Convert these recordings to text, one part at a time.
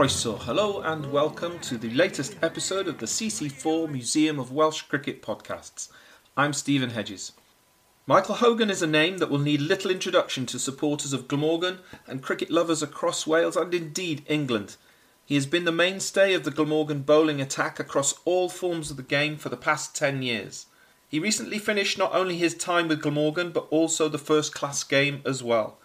Croeso. Hello and welcome to the latest episode of the CC4 Museum of Welsh Cricket podcasts. I'm Stephen Hedges. Michael Hogan is a name that will need little introduction to supporters of Glamorgan and cricket lovers across Wales and indeed England. He has been the mainstay of the Glamorgan bowling attack across all forms of the game for the past 10 years. He recently finished not only his time with Glamorgan but also the first class game as well.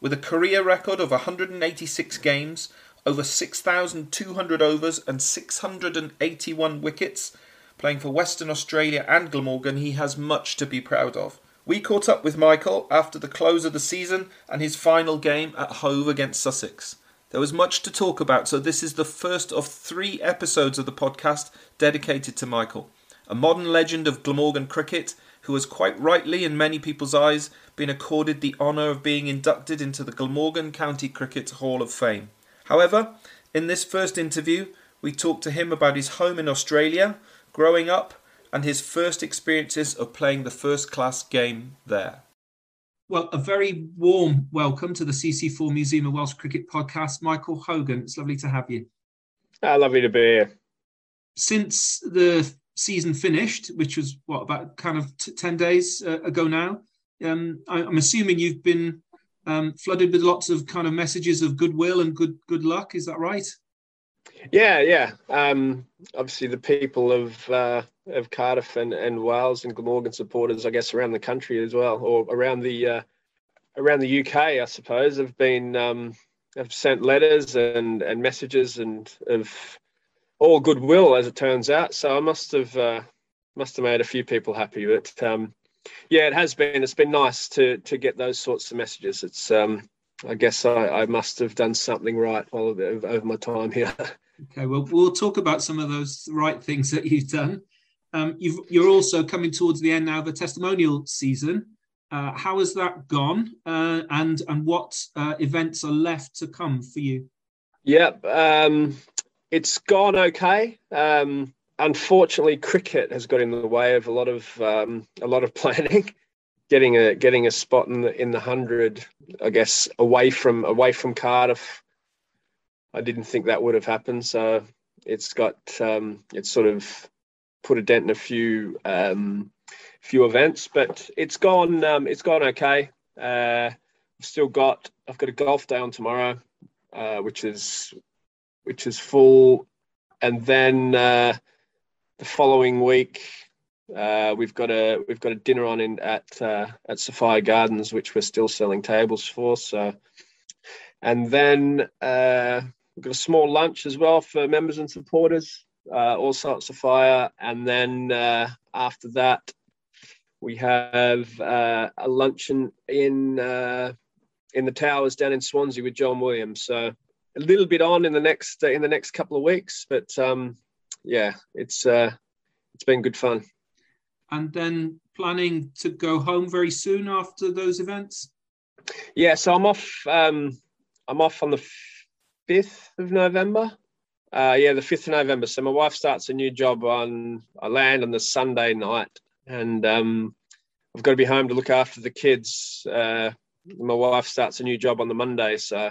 With a career record of 186 games, over 6,200 overs, and 681 wickets, playing for Western Australia and Glamorgan, he has much to be proud of. We caught up with Michael after the close of the season and his final game at Hove against Sussex. There was much to talk about, so this is the first of three episodes of the podcast dedicated to Michael, a modern legend of Glamorgan cricket who has quite rightly, in many people's eyes, been accorded the honour of being inducted into the Glamorgan County Cricket Hall of Fame. However, in this first interview, we talked to him about his home in Australia, growing up, and his first experiences of playing the first class game there. Well, a very warm welcome to the CC4 Museum of Welsh Cricket podcast. Michael Hogan, it's lovely to have you. Ah, lovely to be here. Since the season finished, which was what about kind of t- ten days uh, ago now, um, I, am assuming you've been um, flooded with lots of kind of messages of goodwill and good good luck. Is that right? Yeah, yeah. Um, obviously, the people of uh, of Cardiff and, and Wales and Glamorgan supporters, I guess, around the country as well, or around the uh, around the UK, I suppose, have been um, have sent letters and and messages and of all goodwill, as it turns out. So I must have uh, must have made a few people happy. But um, yeah, it has been. It's been nice to to get those sorts of messages. It's um, I guess I, I must have done something right while over my time here. Okay, well, we'll talk about some of those right things that you've done. Um, you are also coming towards the end now of the testimonial season. Uh, how has that gone, uh, and and what uh, events are left to come for you? Yep, um, it's gone okay. Um, unfortunately, cricket has got in the way of a lot of um, a lot of planning. getting a getting a spot in the in the hundred, I guess, away from away from Cardiff. I didn't think that would have happened. So it's got um, it's sort of put a dent in a few um, few events, but it's gone um, it's gone okay. Uh, I've still got I've got a golf day on tomorrow, uh, which is which is full, and then uh, the following week uh, we've got a we've got a dinner on in at uh, at Sophia Gardens, which we're still selling tables for. So, and then uh, we've got a small lunch as well for members and supporters uh, also at Sophia. And then uh, after that, we have uh, a luncheon in in the towers down in Swansea with John Williams. So a little bit on in the next in the next couple of weeks, but um, yeah, it's uh, it's been good fun. And then planning to go home very soon after those events. Yeah, so I'm off. Um, I'm off on the fifth of November. Uh, yeah, the 5th of November. So my wife starts a new job on, I land on the Sunday night and um, I've got to be home to look after the kids. Uh, my wife starts a new job on the Monday. So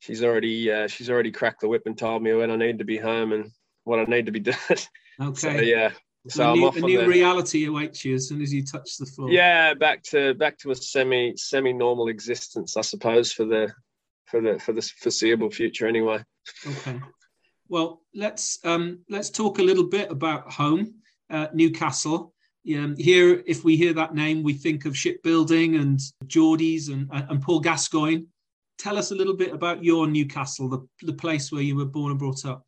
she's already, uh, she's already cracked the whip and told me when I need to be home and what I need to be doing. Okay. So, yeah. So, a new, a new reality awaits you as soon as you touch the floor. Yeah, back to back to a semi semi normal existence, I suppose, for the for the for the foreseeable future anyway. Okay. Well, let's um, let's talk a little bit about home, uh, Newcastle. Um, here, if we hear that name, we think of shipbuilding and Geordies and, and Paul Gascoigne. Tell us a little bit about your Newcastle, the, the place where you were born and brought up.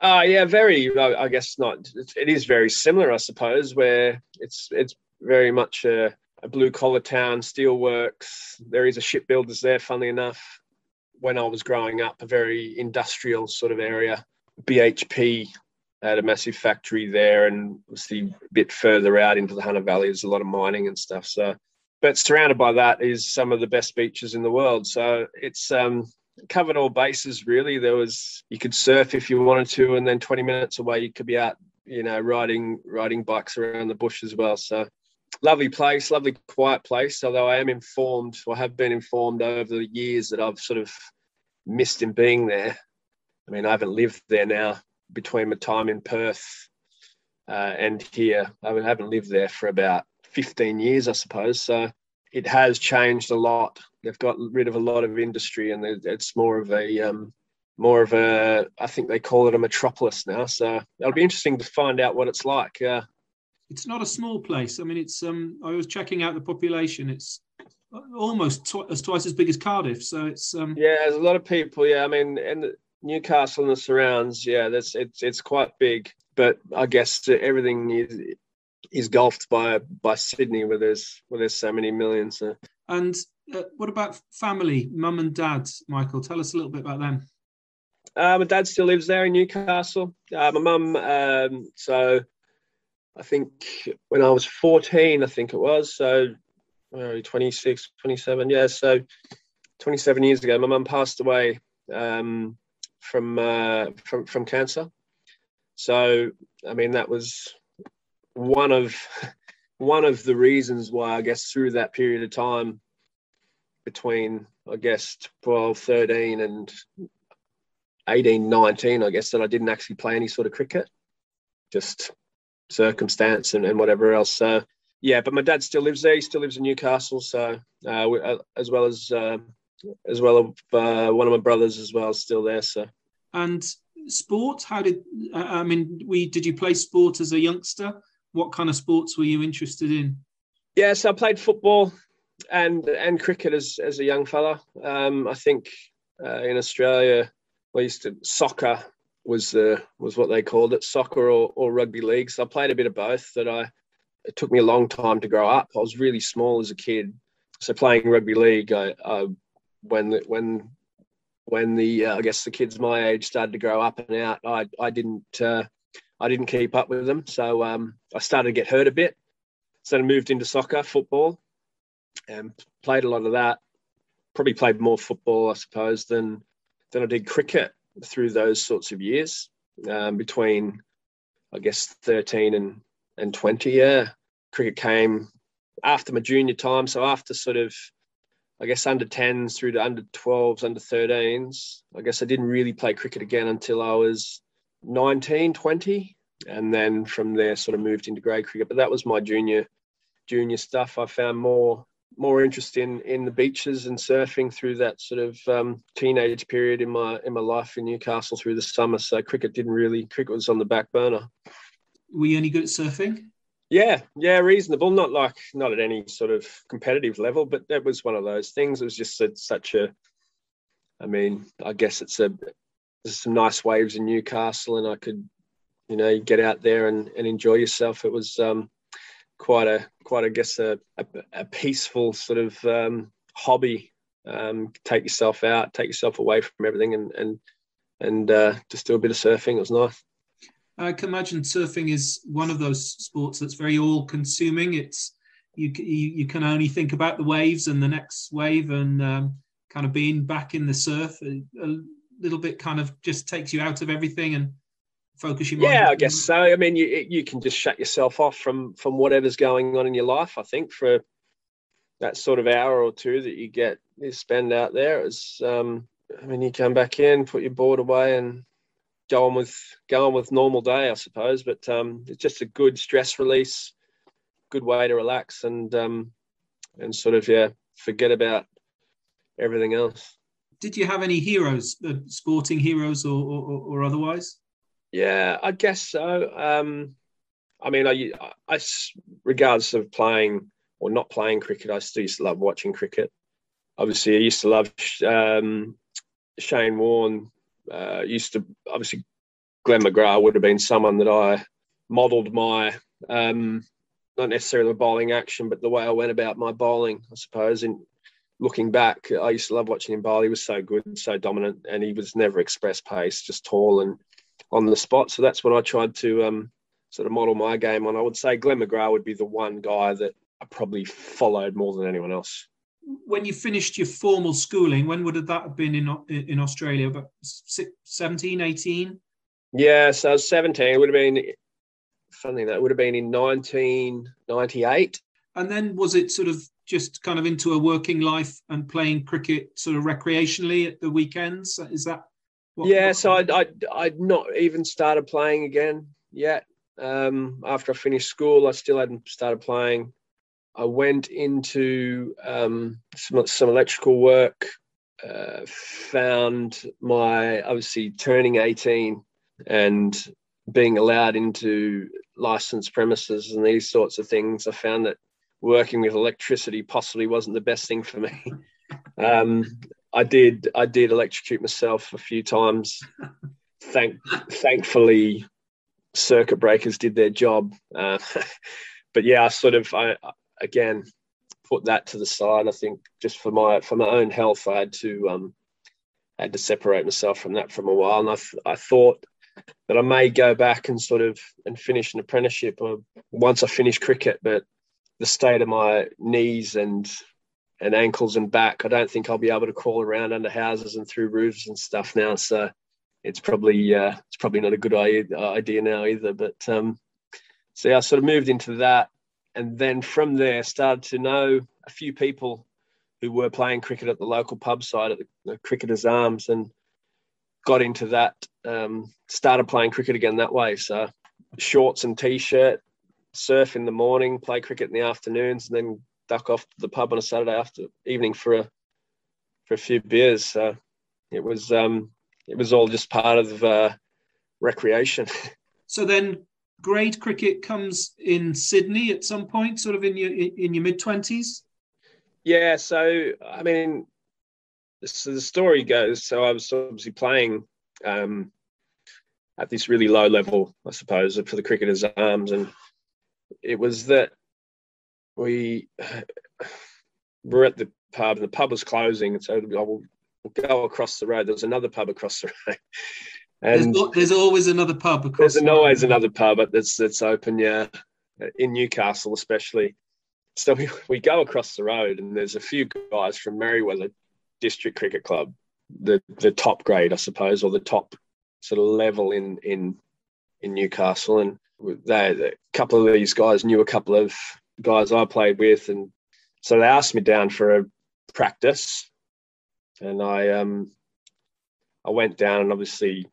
Uh, yeah, very. I guess not. It is very similar, I suppose, where it's it's very much a, a blue collar town, steelworks. There is a shipbuilders there, funnily enough when I was growing up, a very industrial sort of area. BHP had a massive factory there, and obviously a bit further out into the Hunter Valley, there's a lot of mining and stuff. So, but surrounded by that is some of the best beaches in the world. So it's um, covered all bases really. There was you could surf if you wanted to, and then 20 minutes away you could be out, you know, riding riding bikes around the bush as well. So lovely place, lovely quiet place. Although I am informed, or have been informed over the years that I've sort of missed in being there. I mean, I haven't lived there now between my time in Perth uh, and here. I haven't lived there for about 15 years, I suppose. So it has changed a lot. They've got rid of a lot of industry, and it's more of a um, more of a I think they call it a metropolis now. So it'll be interesting to find out what it's like. Uh, it's not a small place. I mean, it's um, I was checking out the population. It's almost tw- as twice as big as Cardiff. So it's um, yeah, there's a lot of people. Yeah, I mean, and Newcastle and the surrounds. Yeah, that's it's it's quite big. But I guess everything is is golfed by by Sydney, where there's where there's so many millions. So. And uh, what about family, mum and dad? Michael, tell us a little bit about them. Uh, my dad still lives there in Newcastle. Uh, my mum, um, so I think when I was 14, I think it was, so uh, 26, 27, yeah, so 27 years ago, my mum passed away um, from, uh, from from cancer. So, I mean, that was one of one of the reasons why I guess through that period of time between I guess 12, 13 and 18, 19, I guess that I didn't actually play any sort of cricket, just circumstance and, and whatever else. So yeah, but my dad still lives there. He still lives in Newcastle. So uh, we, uh, as well as uh, as well as uh, one of my brothers as well still there. So and sport, how did I mean? We did you play sport as a youngster? What kind of sports were you interested in? Yeah, so I played football and and cricket as as a young fella. Um, I think uh, in Australia we used to soccer was the was what they called it, soccer or, or rugby league. So I played a bit of both. That I it took me a long time to grow up. I was really small as a kid, so playing rugby league, I, I when when when the uh, I guess the kids my age started to grow up and out, I I didn't uh, I didn't keep up with them. So um, I started to get hurt a bit. So I moved into soccer, football, and played a lot of that. Probably played more football, I suppose, than than I did cricket through those sorts of years. Um, between, I guess, 13 and, and 20, yeah. Cricket came after my junior time. So after sort of, I guess, under 10s through to under 12s, under 13s, I guess I didn't really play cricket again until I was 19, 20, and then from there sort of moved into grade cricket. But that was my junior junior stuff. I found more more interest in in the beaches and surfing through that sort of um, teenage period in my in my life in Newcastle through the summer. So cricket didn't really cricket was on the back burner. Were you any good at surfing? Yeah, yeah, reasonable. Not like not at any sort of competitive level, but that was one of those things. It was just a, such a. I mean, I guess it's a there's some nice waves in Newcastle, and I could, you know, get out there and, and enjoy yourself. It was um, quite a quite, I guess, a, a, a peaceful sort of um, hobby. Um, take yourself out, take yourself away from everything, and and and uh, just do a bit of surfing. It was nice. I can imagine surfing is one of those sports that's very all-consuming. It's you, you, you can only think about the waves and the next wave, and um, kind of being back in the surf. A, a, little bit kind of just takes you out of everything and focus your mind. Yeah, I guess so. I mean, you you can just shut yourself off from from whatever's going on in your life. I think for that sort of hour or two that you get you spend out there is. Um, I mean, you come back in, put your board away, and go on with go on with normal day, I suppose. But um, it's just a good stress release, good way to relax and um, and sort of yeah, forget about everything else did you have any heroes, uh, sporting heroes or, or, or, otherwise? Yeah, I guess so. Um, I mean, I, I, regardless of playing or not playing cricket, I still used to love watching cricket. Obviously, I used to love um, Shane Warne. Uh, used to obviously Glenn McGrath would have been someone that I modelled my um, not necessarily the bowling action, but the way I went about my bowling, I suppose, in looking back, I used to love watching him bowl. He was so good, so dominant, and he was never express pace, just tall and on the spot. So that's what I tried to um, sort of model my game on. I would say Glenn McGrath would be the one guy that I probably followed more than anyone else. When you finished your formal schooling, when would that have been in in Australia? About 17, 18? Yeah, so I was 17. It would have been, funny that would have been in 1998. and then was it sort of just kind of into a working life and playing cricket sort of recreationally at the weekends? Is that? What, yeah, what? so I'd, I'd, I'd not even started playing again yet. Um, after I finished school, I still hadn't started playing. I went into um, some, some electrical work, uh, found my obviously turning 18 and being allowed into licensed premises and these sorts of things. I found that working with electricity possibly wasn't the best thing for me. Um, I did I did electrocute myself a few times. Thank thankfully, circuit breakers did their job. Uh, but yeah, I sort of I again put that to the side. I think just for my for my own health, I had to um, had to separate myself from that for a while, and I I thought that I may go back and sort of and finish an apprenticeship once I finish cricket, but the state of my knees and and ankles and back, I don't think I'll be able to crawl around under houses and through roofs and stuff now. So it's probably uh, it's probably not a good idea now either. But um, so yeah, I sort of moved into that, and then from there started to know a few people who were playing cricket at the local pub side at the, the Cricketers Arms, and got into that. Um, started playing cricket again that way. So shorts and t-shirt, surf in the morning, play cricket in the afternoons, and then duck off to the pub on a Saturday after evening for a for a few beers. So it was um, it was all just part of uh, recreation. So then, grade cricket comes in Sydney at some point, sort of in your in your mid twenties. Yeah. So I mean, so the story goes. So I was obviously playing. Um, at this really low level, I suppose, for the cricketers' arms, and it was that we were at the pub and the pub was closing, and so I will we'll go across the road. There was another pub across the road. And there's, there's always another pub across. There's the always another pub that's that's open, yeah, in Newcastle especially. So we, we go across the road, and there's a few guys from Merewether District Cricket Club, the the top grade, I suppose, or the top sort of level in in in Newcastle, and they, a couple of these guys knew a couple of guys I played with, and so they asked me down for a practice, and I um I went down and obviously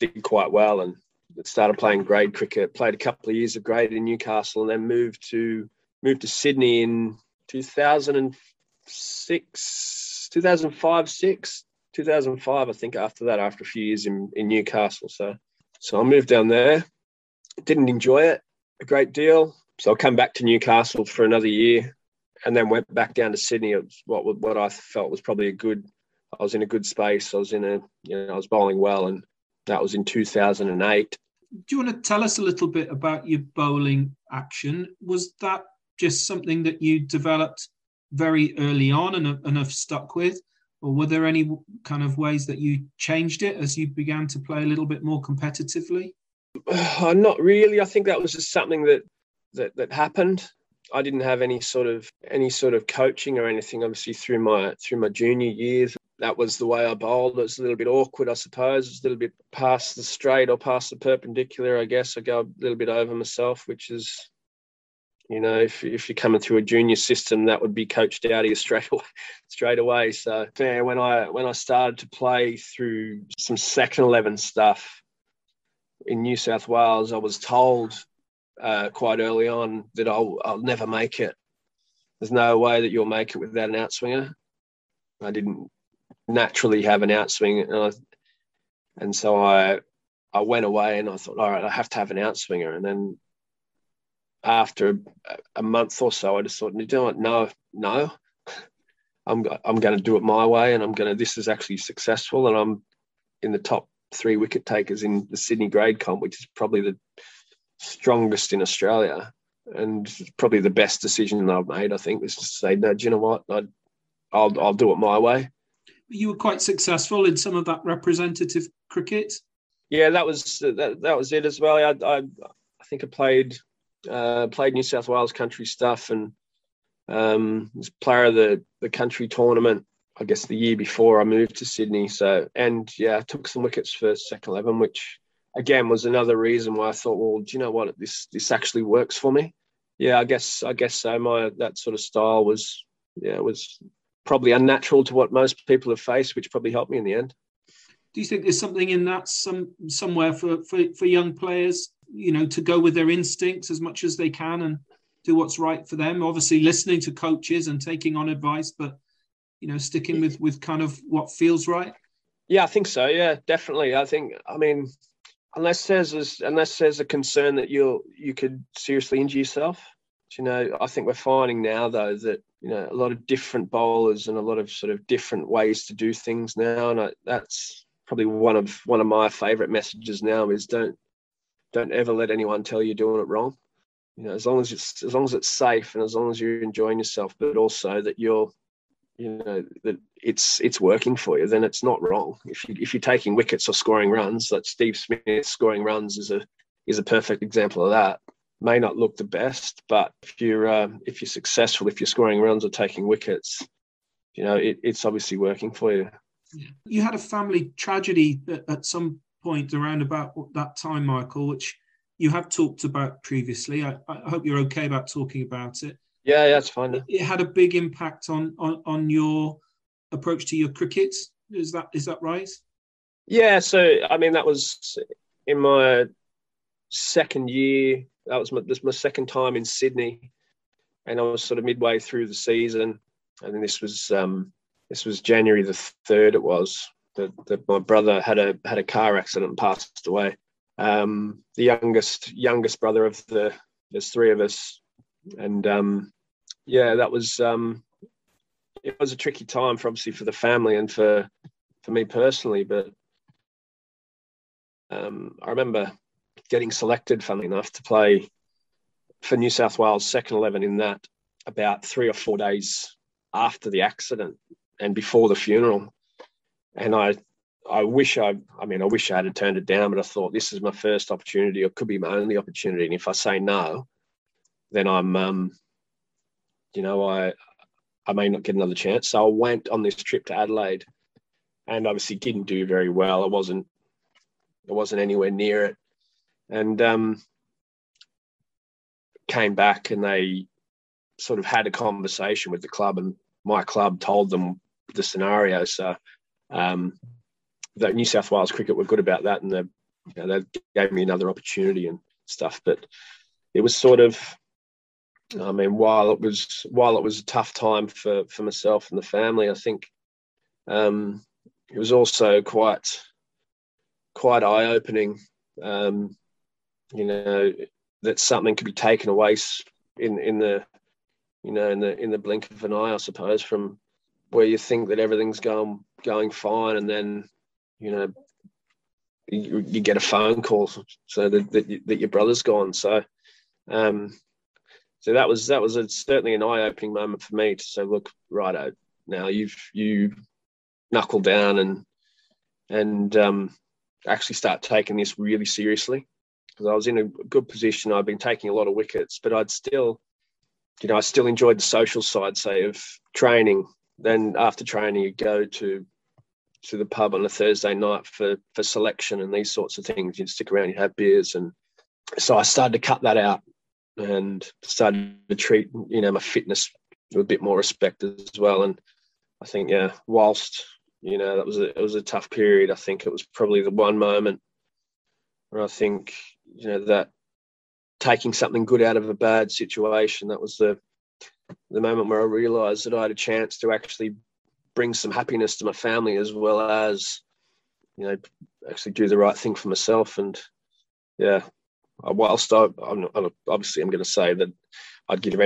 did quite well and started playing grade cricket. Played a couple of years of grade in Newcastle, and then moved to moved to Sydney in 2006, 2005, six, 2005, I think. After that, after a few years in, in Newcastle, so so I moved down there didn't enjoy it a great deal. So I come back to Newcastle for another year, and then went back down to Sydney. It was what what I felt was probably a good. I was in a good space. I was in a you know I was bowling well, and that was in 2008. Do you want to tell us a little bit about your bowling action? Was that just something that you developed very early on and, and have stuck with? Or were there any kind of ways that you changed it as you began to play a little bit more competitively? Uh, not really. I think that was just something that that that happened. I didn't have any sort of any sort of coaching or anything. Obviously, through my through my junior years, that was the way I bowled. It was a little bit awkward, I suppose. It's a little bit past the straight or past the perpendicular. I guess I go a little bit over myself, which is, you know, if if you're coming through a junior system, that would be coached out of you straight away. Straight away. So yeah, when I when I started to play through some second eleven stuff, in New South Wales, I was told uh, quite early on that I'll, I'll never make it. There's no way that you'll make it without an outswinger. I didn't naturally have an outswing, and, I, and so I I went away and I thought, all right, I have to have an outswinger. And then after a month or so, I just thought, you know what? No, no, I'm I'm going to do it my way, and I'm going to. This is actually successful, and I'm in the top three wicket takers in the Sydney grade comp, which is probably the strongest in Australia and probably the best decision I've made. I think was to say, no, do you know what? i will I'll do it my way. You were quite successful in some of that representative cricket. Yeah, that was that, that was it as well. I, I, I think I played uh, played New South Wales country stuff and um, was player of the the country tournament I guess the year before I moved to Sydney. So and yeah, I took some wickets for second eleven, which again was another reason why I thought, well, do you know what? This this actually works for me. yeah, I guess I guess so. My that sort of style was yeah was probably unnatural to what most people have faced, which probably helped me in the end. Do you think there's something in that some somewhere for for, for young players, you know, to go with their instincts as much as they can and do what's right for them? Obviously, listening to coaches and taking on advice, but you know, sticking with with kind of what feels right. Yeah, I think so. Yeah, definitely. I think. I mean, unless there's a, unless there's a concern that you'll you could seriously injure yourself. You know, I think we're finding now though that you know a lot of different bowlers and a lot of sort of different ways to do things now, and I, that's probably one of one of my favourite messages now is don't don't ever let anyone tell you you're doing it wrong. You know, as long as it's as long as it's safe and as long as you're enjoying yourself, but also that you're you know that it's it's working for you, then it's not wrong. If you if you're taking wickets or scoring runs, like Steve Smith scoring runs is a is a perfect example of that. May not look the best, but if you're uh, if you're successful, if you're scoring runs or taking wickets, you know it, it's obviously working for you. You had a family tragedy at some point around about that time, Michael, which you have talked about previously. I, I hope you're okay about talking about it. Yeah, yeah, it's fine. It had a big impact on, on on your approach to your cricket. Is that is that right? Yeah. So I mean, that was in my second year. That was my, this was my second time in Sydney, and I was sort of midway through the season, and then this was um, this was January the third. It was that my brother had a had a car accident and passed away. Um, the youngest youngest brother of the there's three of us, and um, yeah, that was um, it was a tricky time for obviously for the family and for for me personally. But um, I remember getting selected, funnily enough, to play for New South Wales second eleven in that about three or four days after the accident and before the funeral. And I I wish I, I mean, I wish I had turned it down, but I thought this is my first opportunity, or could be my only opportunity. And if I say no, then I'm, um, you know, I I may not get another chance. So I went on this trip to Adelaide, and obviously didn't do very well. I wasn't I wasn't anywhere near it, and um, came back and they sort of had a conversation with the club, and my club told them the scenario. So um, the New South Wales cricket were good about that, and they, you know, they gave me another opportunity and stuff. But it was sort of I mean, while it was while it was a tough time for for myself and the family, I think um, it was also quite quite eye opening. Um, you know that something could be taken away in in the you know in the in the blink of an eye, I suppose, from where you think that everything's going going fine, and then you know you, you get a phone call so that, that, that your brother's gone. So um, so that was that was a, certainly an eye opening moment for me to say, look, righto, now you've you knuckle down and and um, actually start taking this really seriously because I was in a good position. I'd been taking a lot of wickets, but I'd still, you know, I still enjoyed the social side, say, of training. Then after training, you go to to the pub on a Thursday night for for selection and these sorts of things. You'd stick around, you'd have beers, and so I started to cut that out and started to treat you know my fitness with a bit more respect as well. And I think yeah, whilst you know that was a, it was a tough period, I think it was probably the one moment where I think you know that taking something good out of a bad situation that was the the moment where I realised that I had a chance to actually bring some happiness to my family as well as you know actually do the right thing for myself and yeah whilst I, am obviously I'm going to say that I'd give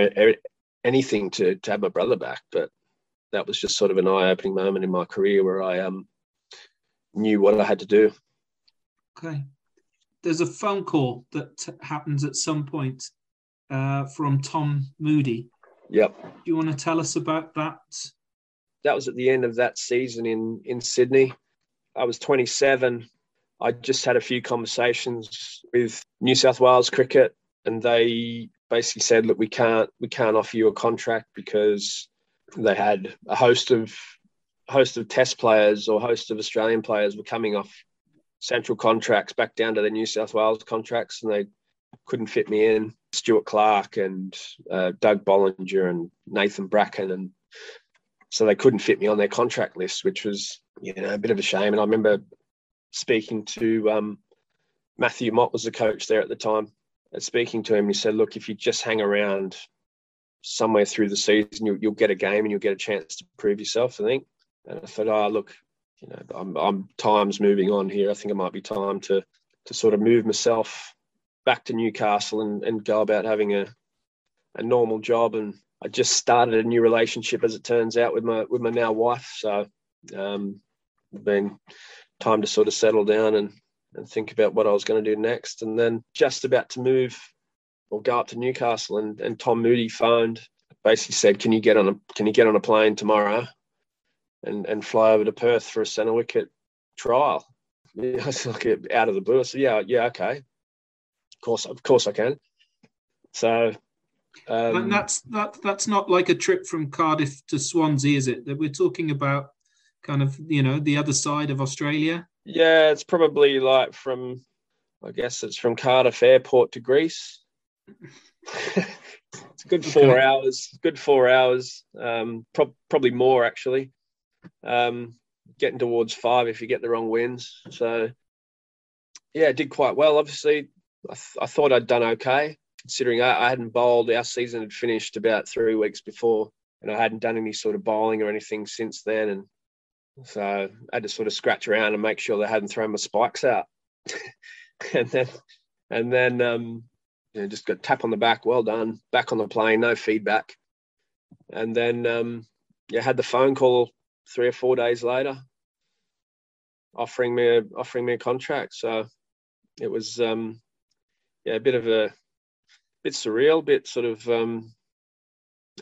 anything to to have my brother back, but that was just sort of an eye-opening moment in my career where I um knew what I had to do. Okay, there's a phone call that happens at some point uh, from Tom Moody. Yep. Do you want to tell us about that? That was at the end of that season in in Sydney. I was 27 I just had a few conversations with New South Wales Cricket, and they basically said, "Look, we can't we can't offer you a contract because they had a host of host of Test players or host of Australian players were coming off central contracts back down to their New South Wales contracts, and they couldn't fit me in. Stuart Clark and uh, Doug Bollinger and Nathan Bracken, and so they couldn't fit me on their contract list, which was you know a bit of a shame. And I remember speaking to um, Matthew Mott was the coach there at the time. And speaking to him, he said, "Look, if you just hang around somewhere through the season, you'll, you'll get a game and you'll get a chance to prove yourself." I think. And I thought, "Oh, look, you know, I'm, I'm time's moving on here. I think it might be time to to sort of move myself back to Newcastle and, and go about having a a normal job. And I just started a new relationship, as it turns out, with my with my now wife. So, um, been time to sort of settle down and and think about what I was going to do next. And then just about to move or go up to Newcastle, and and Tom Moody phoned, basically said, "Can you get on a Can you get on a plane tomorrow?" And, and fly over to Perth for a centre wicket trial. Yeah, I like out of the blue. I said, yeah, yeah, okay. Of course, of course I can. So um, and that's that that's not like a trip from Cardiff to Swansea, is it? That we're talking about kind of, you know, the other side of Australia. Yeah, it's probably like from I guess it's from Cardiff Airport to Greece. it's a good four okay. hours. Good four hours. Um, pro- probably more actually. Um, getting towards five if you get the wrong winds. So, yeah, did quite well. Obviously, I, th- I thought I'd done okay considering I, I, hadn't bowled. Our season had finished about three weeks before, and I hadn't done any sort of bowling or anything since then. And so I had to sort of scratch around and make sure they hadn't thrown my spikes out. and then, and then, um, you know, just got tap on the back. Well done. Back on the plane. No feedback. And then, um, yeah, had the phone call three or four days later, offering me a, offering me a contract. So it was um, yeah a bit of a bit surreal, bit sort of. Um,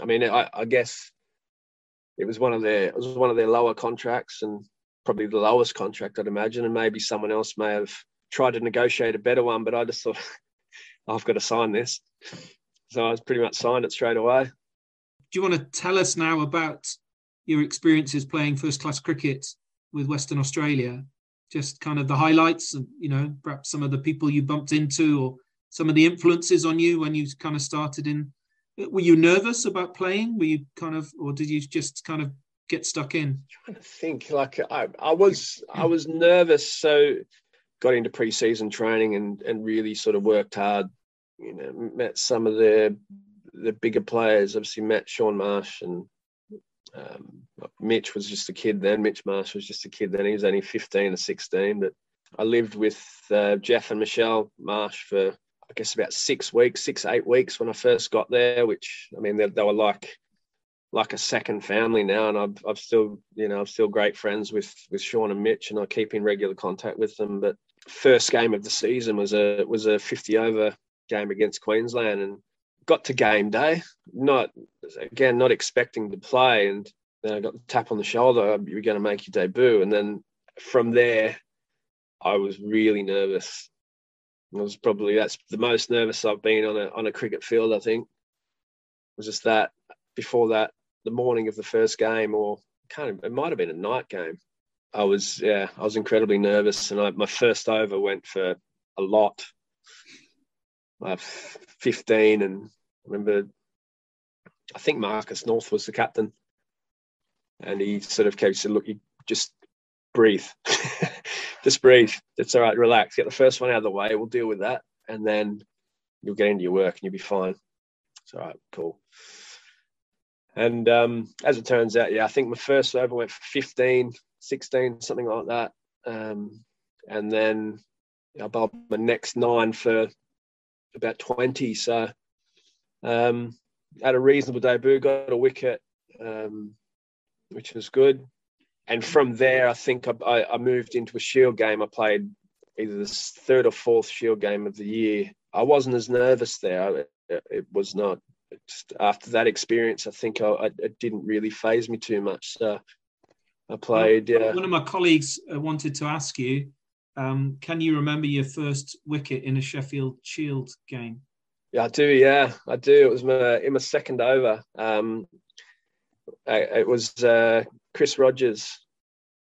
I mean, I, I guess it was one of their it was one of their lower contracts and probably the lowest contract I'd imagine, and maybe someone else may have tried to negotiate a better one, but I just thought I've got to sign this, so I was pretty much signed it straight away. Do you want to tell us now about your experiences playing first class cricket with Western Australia, just kind of the highlights and, you know, perhaps some of the people you bumped into or some of the influences on you when you kind of started in. Were you nervous about playing? Were you kind of, or did you just kind of get stuck in? To think, like I, I was, I was nervous. So got into pre-season training and and really sort of worked hard. You know, met some of the the bigger players. Obviously, met Shaun Marsh and um, Mitch was just a kid then. Mitch Marsh was just a kid then. He was only 15 or 16. But I lived with uh, Geoff and Michelle Marsh for, I guess, about six weeks, six, eight weeks when I first got there, which, I mean, they, they were like, like a second family now, and I've, I've still, you know, I'm still great friends with with Shaun and Mitch, and I keep in regular contact with them. But first game of the season was a was a 50 over game against Queensland, and got to game day, not again not expecting to play, and then I got the tap on the shoulder. Oh, you're going to make your debut, and then from there, I was really nervous. I was probably that's the most nervous I've been on a on a cricket field. I think it was just that. Before that, the morning of the first game, or kind of it might have been a night game. I was yeah, I was incredibly nervous, and I, my first over went for a lot. I have 15 and I remember, I think Marcus North was the captain, and he sort of kept saying, "Look, you just breathe, just breathe. It's all right. Relax. Get the first one out of the way. We'll deal with that, and then you'll get into your work and you'll be fine. It's all right. Cool." And um, as it turns out, yeah, I think my first over went for 15, 16, something like that. Um, and then I bowled my next nine for about 20. So um, had a reasonable debut, got a wicket, um, which was good. And from there, I think I, I, moved into a Shield game. I played either the third or fourth Shield game of the year. I wasn't as nervous there. It, it was not. Just after that experience, I think I, it didn't really phase me too much. So I played. Uh, One of my colleagues uh, wanted to ask you, um, can you remember your first wicket in a Sheffield Shield game? Yeah, I do. Yeah, I do. It was my in my second over. Um, I, it was uh, Chris Rogers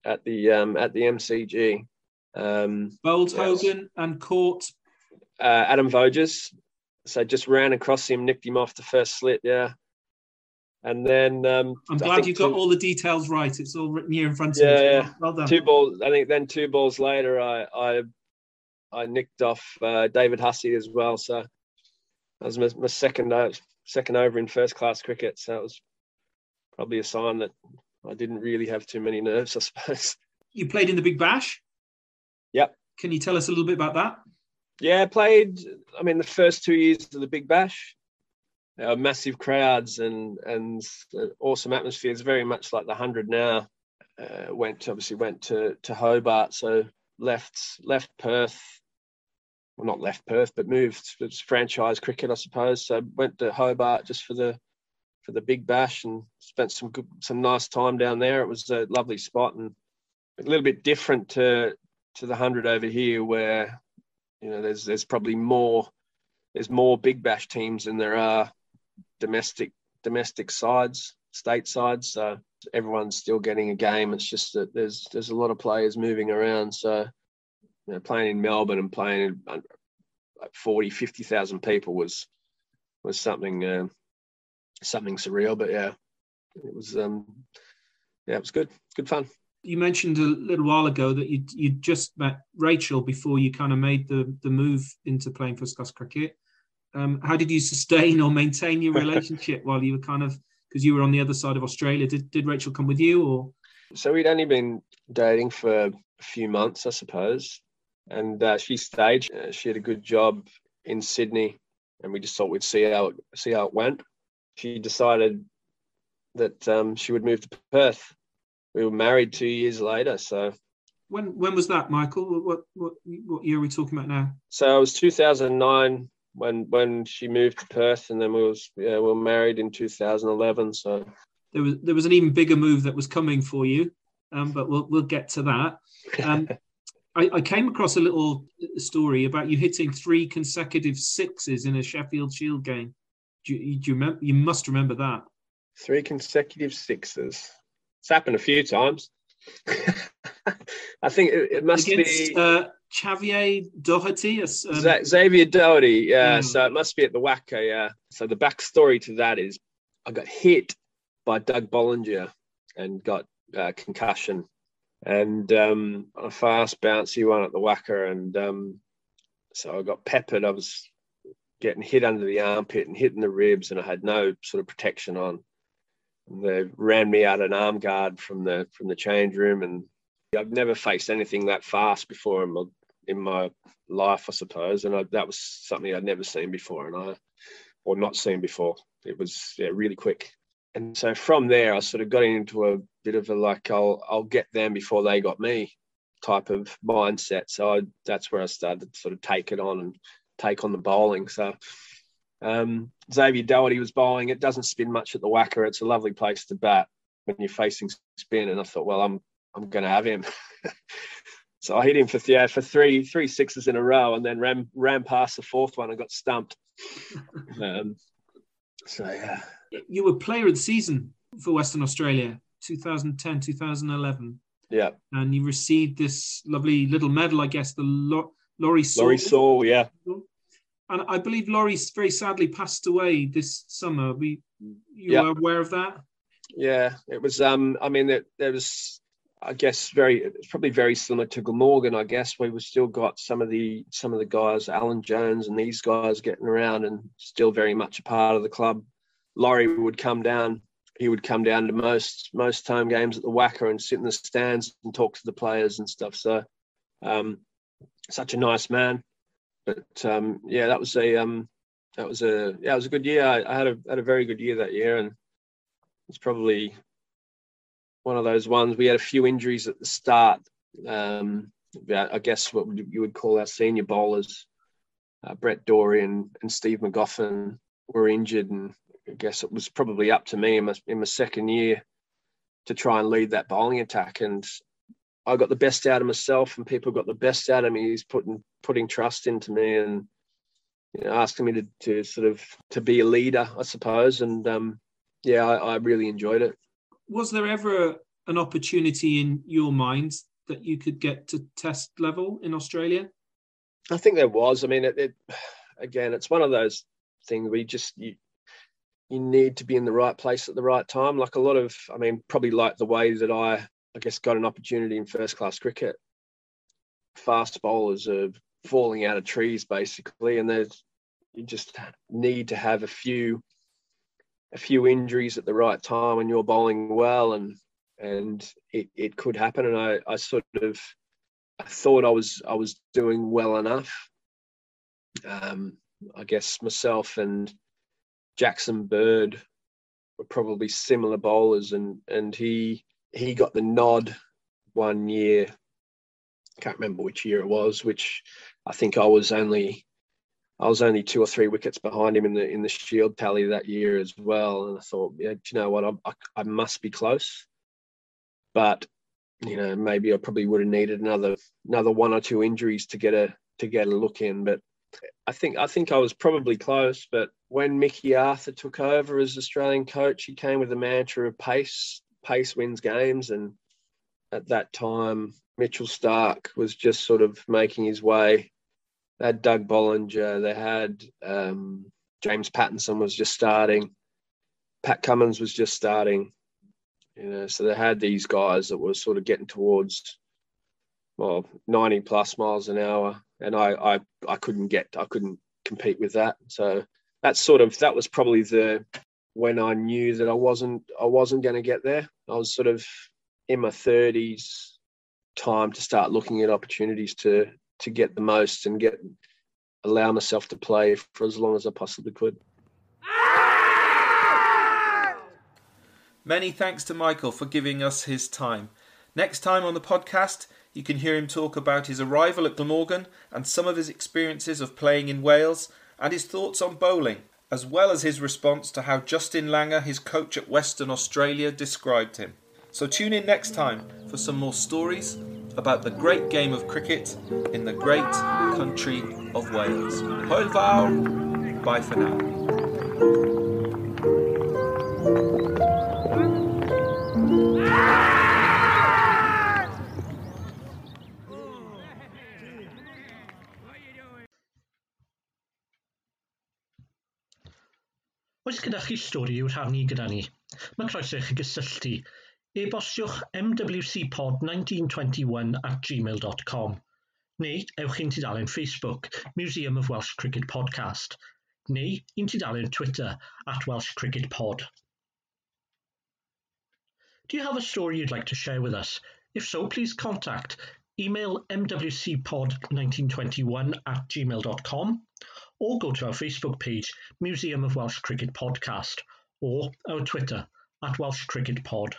at the um, at the MCG. Um, Bowled Hogan and caught uh, Adam Voges. So just ran across him, nicked him off the first slip. Yeah. And then um, I'm glad you got two, all the details right. It's all written here in front of yeah, you. Yeah, well done. Two balls. I think then two balls later, I I, I nicked off uh, David Hussey as well. So that was my, my second uh, second over in first class cricket. So that was probably a sign that I didn't really have too many nerves, I suppose. You played in the Big Bash. Yep. Can you tell us a little bit about that? Yeah, I played. I mean, the first two years of the Big Bash, massive crowds and and awesome atmosphere. It's very much like the hundred now. Uh, went obviously went to to Hobart, so left left Perth. Well, not left Perth, but moved. It's franchise cricket, I suppose. So went to Hobart just for the for the Big Bash and spent some good, some nice time down there. It was a lovely spot and a little bit different to to the hundred over here, where you know there's there's probably more there's more Big Bash teams than there are domestic domestic sides, state sides. So everyone's still getting a game. It's just that there's there's a lot of players moving around. So you know, playing in Melbourne and playing in like 40, 50,000 people was was something uh, something surreal. But yeah, it was um, yeah, it was good, good fun. You mentioned a little while ago that you you just met Rachel before you kind of made the the move into playing for class cricket. Um, how did you sustain or maintain your relationship while you were kind of because you were on the other side of Australia? Did did Rachel come with you or? So we'd only been dating for a few months, I suppose, and uh, she stayed. Uh, she had a good job in Sydney, and we just thought we'd see how see how it went. She decided that um, she would move to Perth. We were married two years later, so. When when was that, Michael? What what what year are we talking about now? So it was 2009 when when she moved to Perth, and then we was yeah, we were married in 2011. So there was there was an even bigger move that was coming for you, um, but we'll we'll get to that. Um, I, I, came across a little story about you hitting three consecutive sixes in a Sheffield Shield game. Do you, do you remember? You must remember that. Three consecutive sixes. It's happened a few times. I think it, it must Against, be. Uh, Xavier Doherty? Um... Xavier Doherty, yeah. Mm. So it must be at the WACA, yeah. So the backstory to that is I got hit by Doug Bollinger and got uh, concussion and um, a fast bouncy one at the WACA. And um, so I got peppered. I was getting hit under the armpit and hitting the ribs, and I had no sort of protection on. And they ran me out an arm guard from the from the change room, and I've never faced anything that fast before in my in my life, I suppose, and I, that was something I'd never seen before, and I or not seen before. It was yeah, really quick, and so from there, I sort of got into a bit of a like I'll I'll get them before they got me type of mindset. So I, that's where I started to sort of take it on and take on the bowling. So um, Xavier Doherty was bowling. It doesn't spin much at the WACA. It's a lovely place to bat when you're facing spin. And I thought, well, I'm I'm going to have him. so I hit him for yeah for three three sixes in a row, and then ran ran past the fourth one and got stumped. um, so yeah, you were player of the season for Western Australia, 2010, 2011. Yeah, and you received this lovely little medal, I guess, the Laurie Sawle. Laurie Sawle, yeah. And I believe Laurie very sadly passed away this summer. We, you yep. are aware of that? Yeah, it was. Um, I mean, there, there was I guess very it's probably very similar to Glamorgan. I guess we have still got some of the some of the guys, Alan Jones and these guys getting around and still very much a part of the club. Laurie would come down. He would come down to most most home games at the WACA and sit in the stands and talk to the players and stuff. So, um, such a nice man. But um, yeah, that was a um, that was a yeah, it was a good year. I, I had a had a very good year that year, and it's probably one of those ones. We had a few injuries at the start. Um, I guess what you would call our senior bowlers, uh, Brett Dorey and Steve Magoffin, were injured, and I guess it was probably up to me in my, in my second year to try and lead that bowling attack. And I got the best out of myself, and people got the best out of me. He's putting putting trust into me and you know, asking me to, to sort of to be a leader, I suppose. And um, yeah, I, I really enjoyed it was there ever an opportunity in your mind that you could get to test level in Australia? I think there was. I mean, it, it again, it's one of those things where you just you you need to be in the right place at the right time. Like a lot of, I mean, probably like the way that I, I guess, got an opportunity in first class cricket. Fast bowlers are falling out of trees basically, and there's you just need to have a few a few injuries at the right time and you're bowling well and and it, it could happen and I, I sort of I thought I was I was doing well enough. Um, I guess myself and Jackson Bird were probably similar bowlers and and he he got the nod one year. Can't remember which year it was, which I think I was only I was only two or three wickets behind him in the in the Shield tally that year as well. And I thought, yeah, do you know what? I, I, must be close, but you know, maybe I probably would have needed another another one or two injuries to get a to get a look in. But I think I think I was probably close. But when Mickey Arthur took over as Australian coach, he came with the mantra of pace. Pace wins games, and at that time, Mitchell Starc was just sort of making his way they had Doug Bollinger. They had um, James Pattinson was just starting. Pat Cummins was just starting. You know, so they had these guys that were sort of getting towards well 90 plus miles an hour, and I I I couldn't get I couldn't compete with that. So that's sort of that was probably the when I knew that I wasn't I wasn't going to get there. I was sort of in my 30s, time to start looking at opportunities to to get the most and get allow myself to play for as long as I possibly could. Many thanks to Michael for giving us his time. Next time on the podcast, you can hear him talk about his arrival at Glamorgan and some of his experiences of playing in Wales and his thoughts on bowling, as well as his response to how Justin Langer, his coach at Western Australia, described him. So tune in next time for some more stories about the great game of cricket in the great country of Wales. Hwyl. Bye for now. Os gyda chi stori i'w rhannu gyda ni, mae croeso i chi gysylltu. E-bostiwch mwcpod1921 at gmail.com neu ewch i'n tudalen Facebook, Museum of Welsh Cricket Podcast, neu i'n tudalen Twitter at Welsh Cricket Pod. Do you have a story you'd like to share with us? If so, please contact email mwcpod1921 at gmail.com or go to our Facebook page, Museum of Welsh Cricket Podcast, or our Twitter at Welsh Cricket Pod.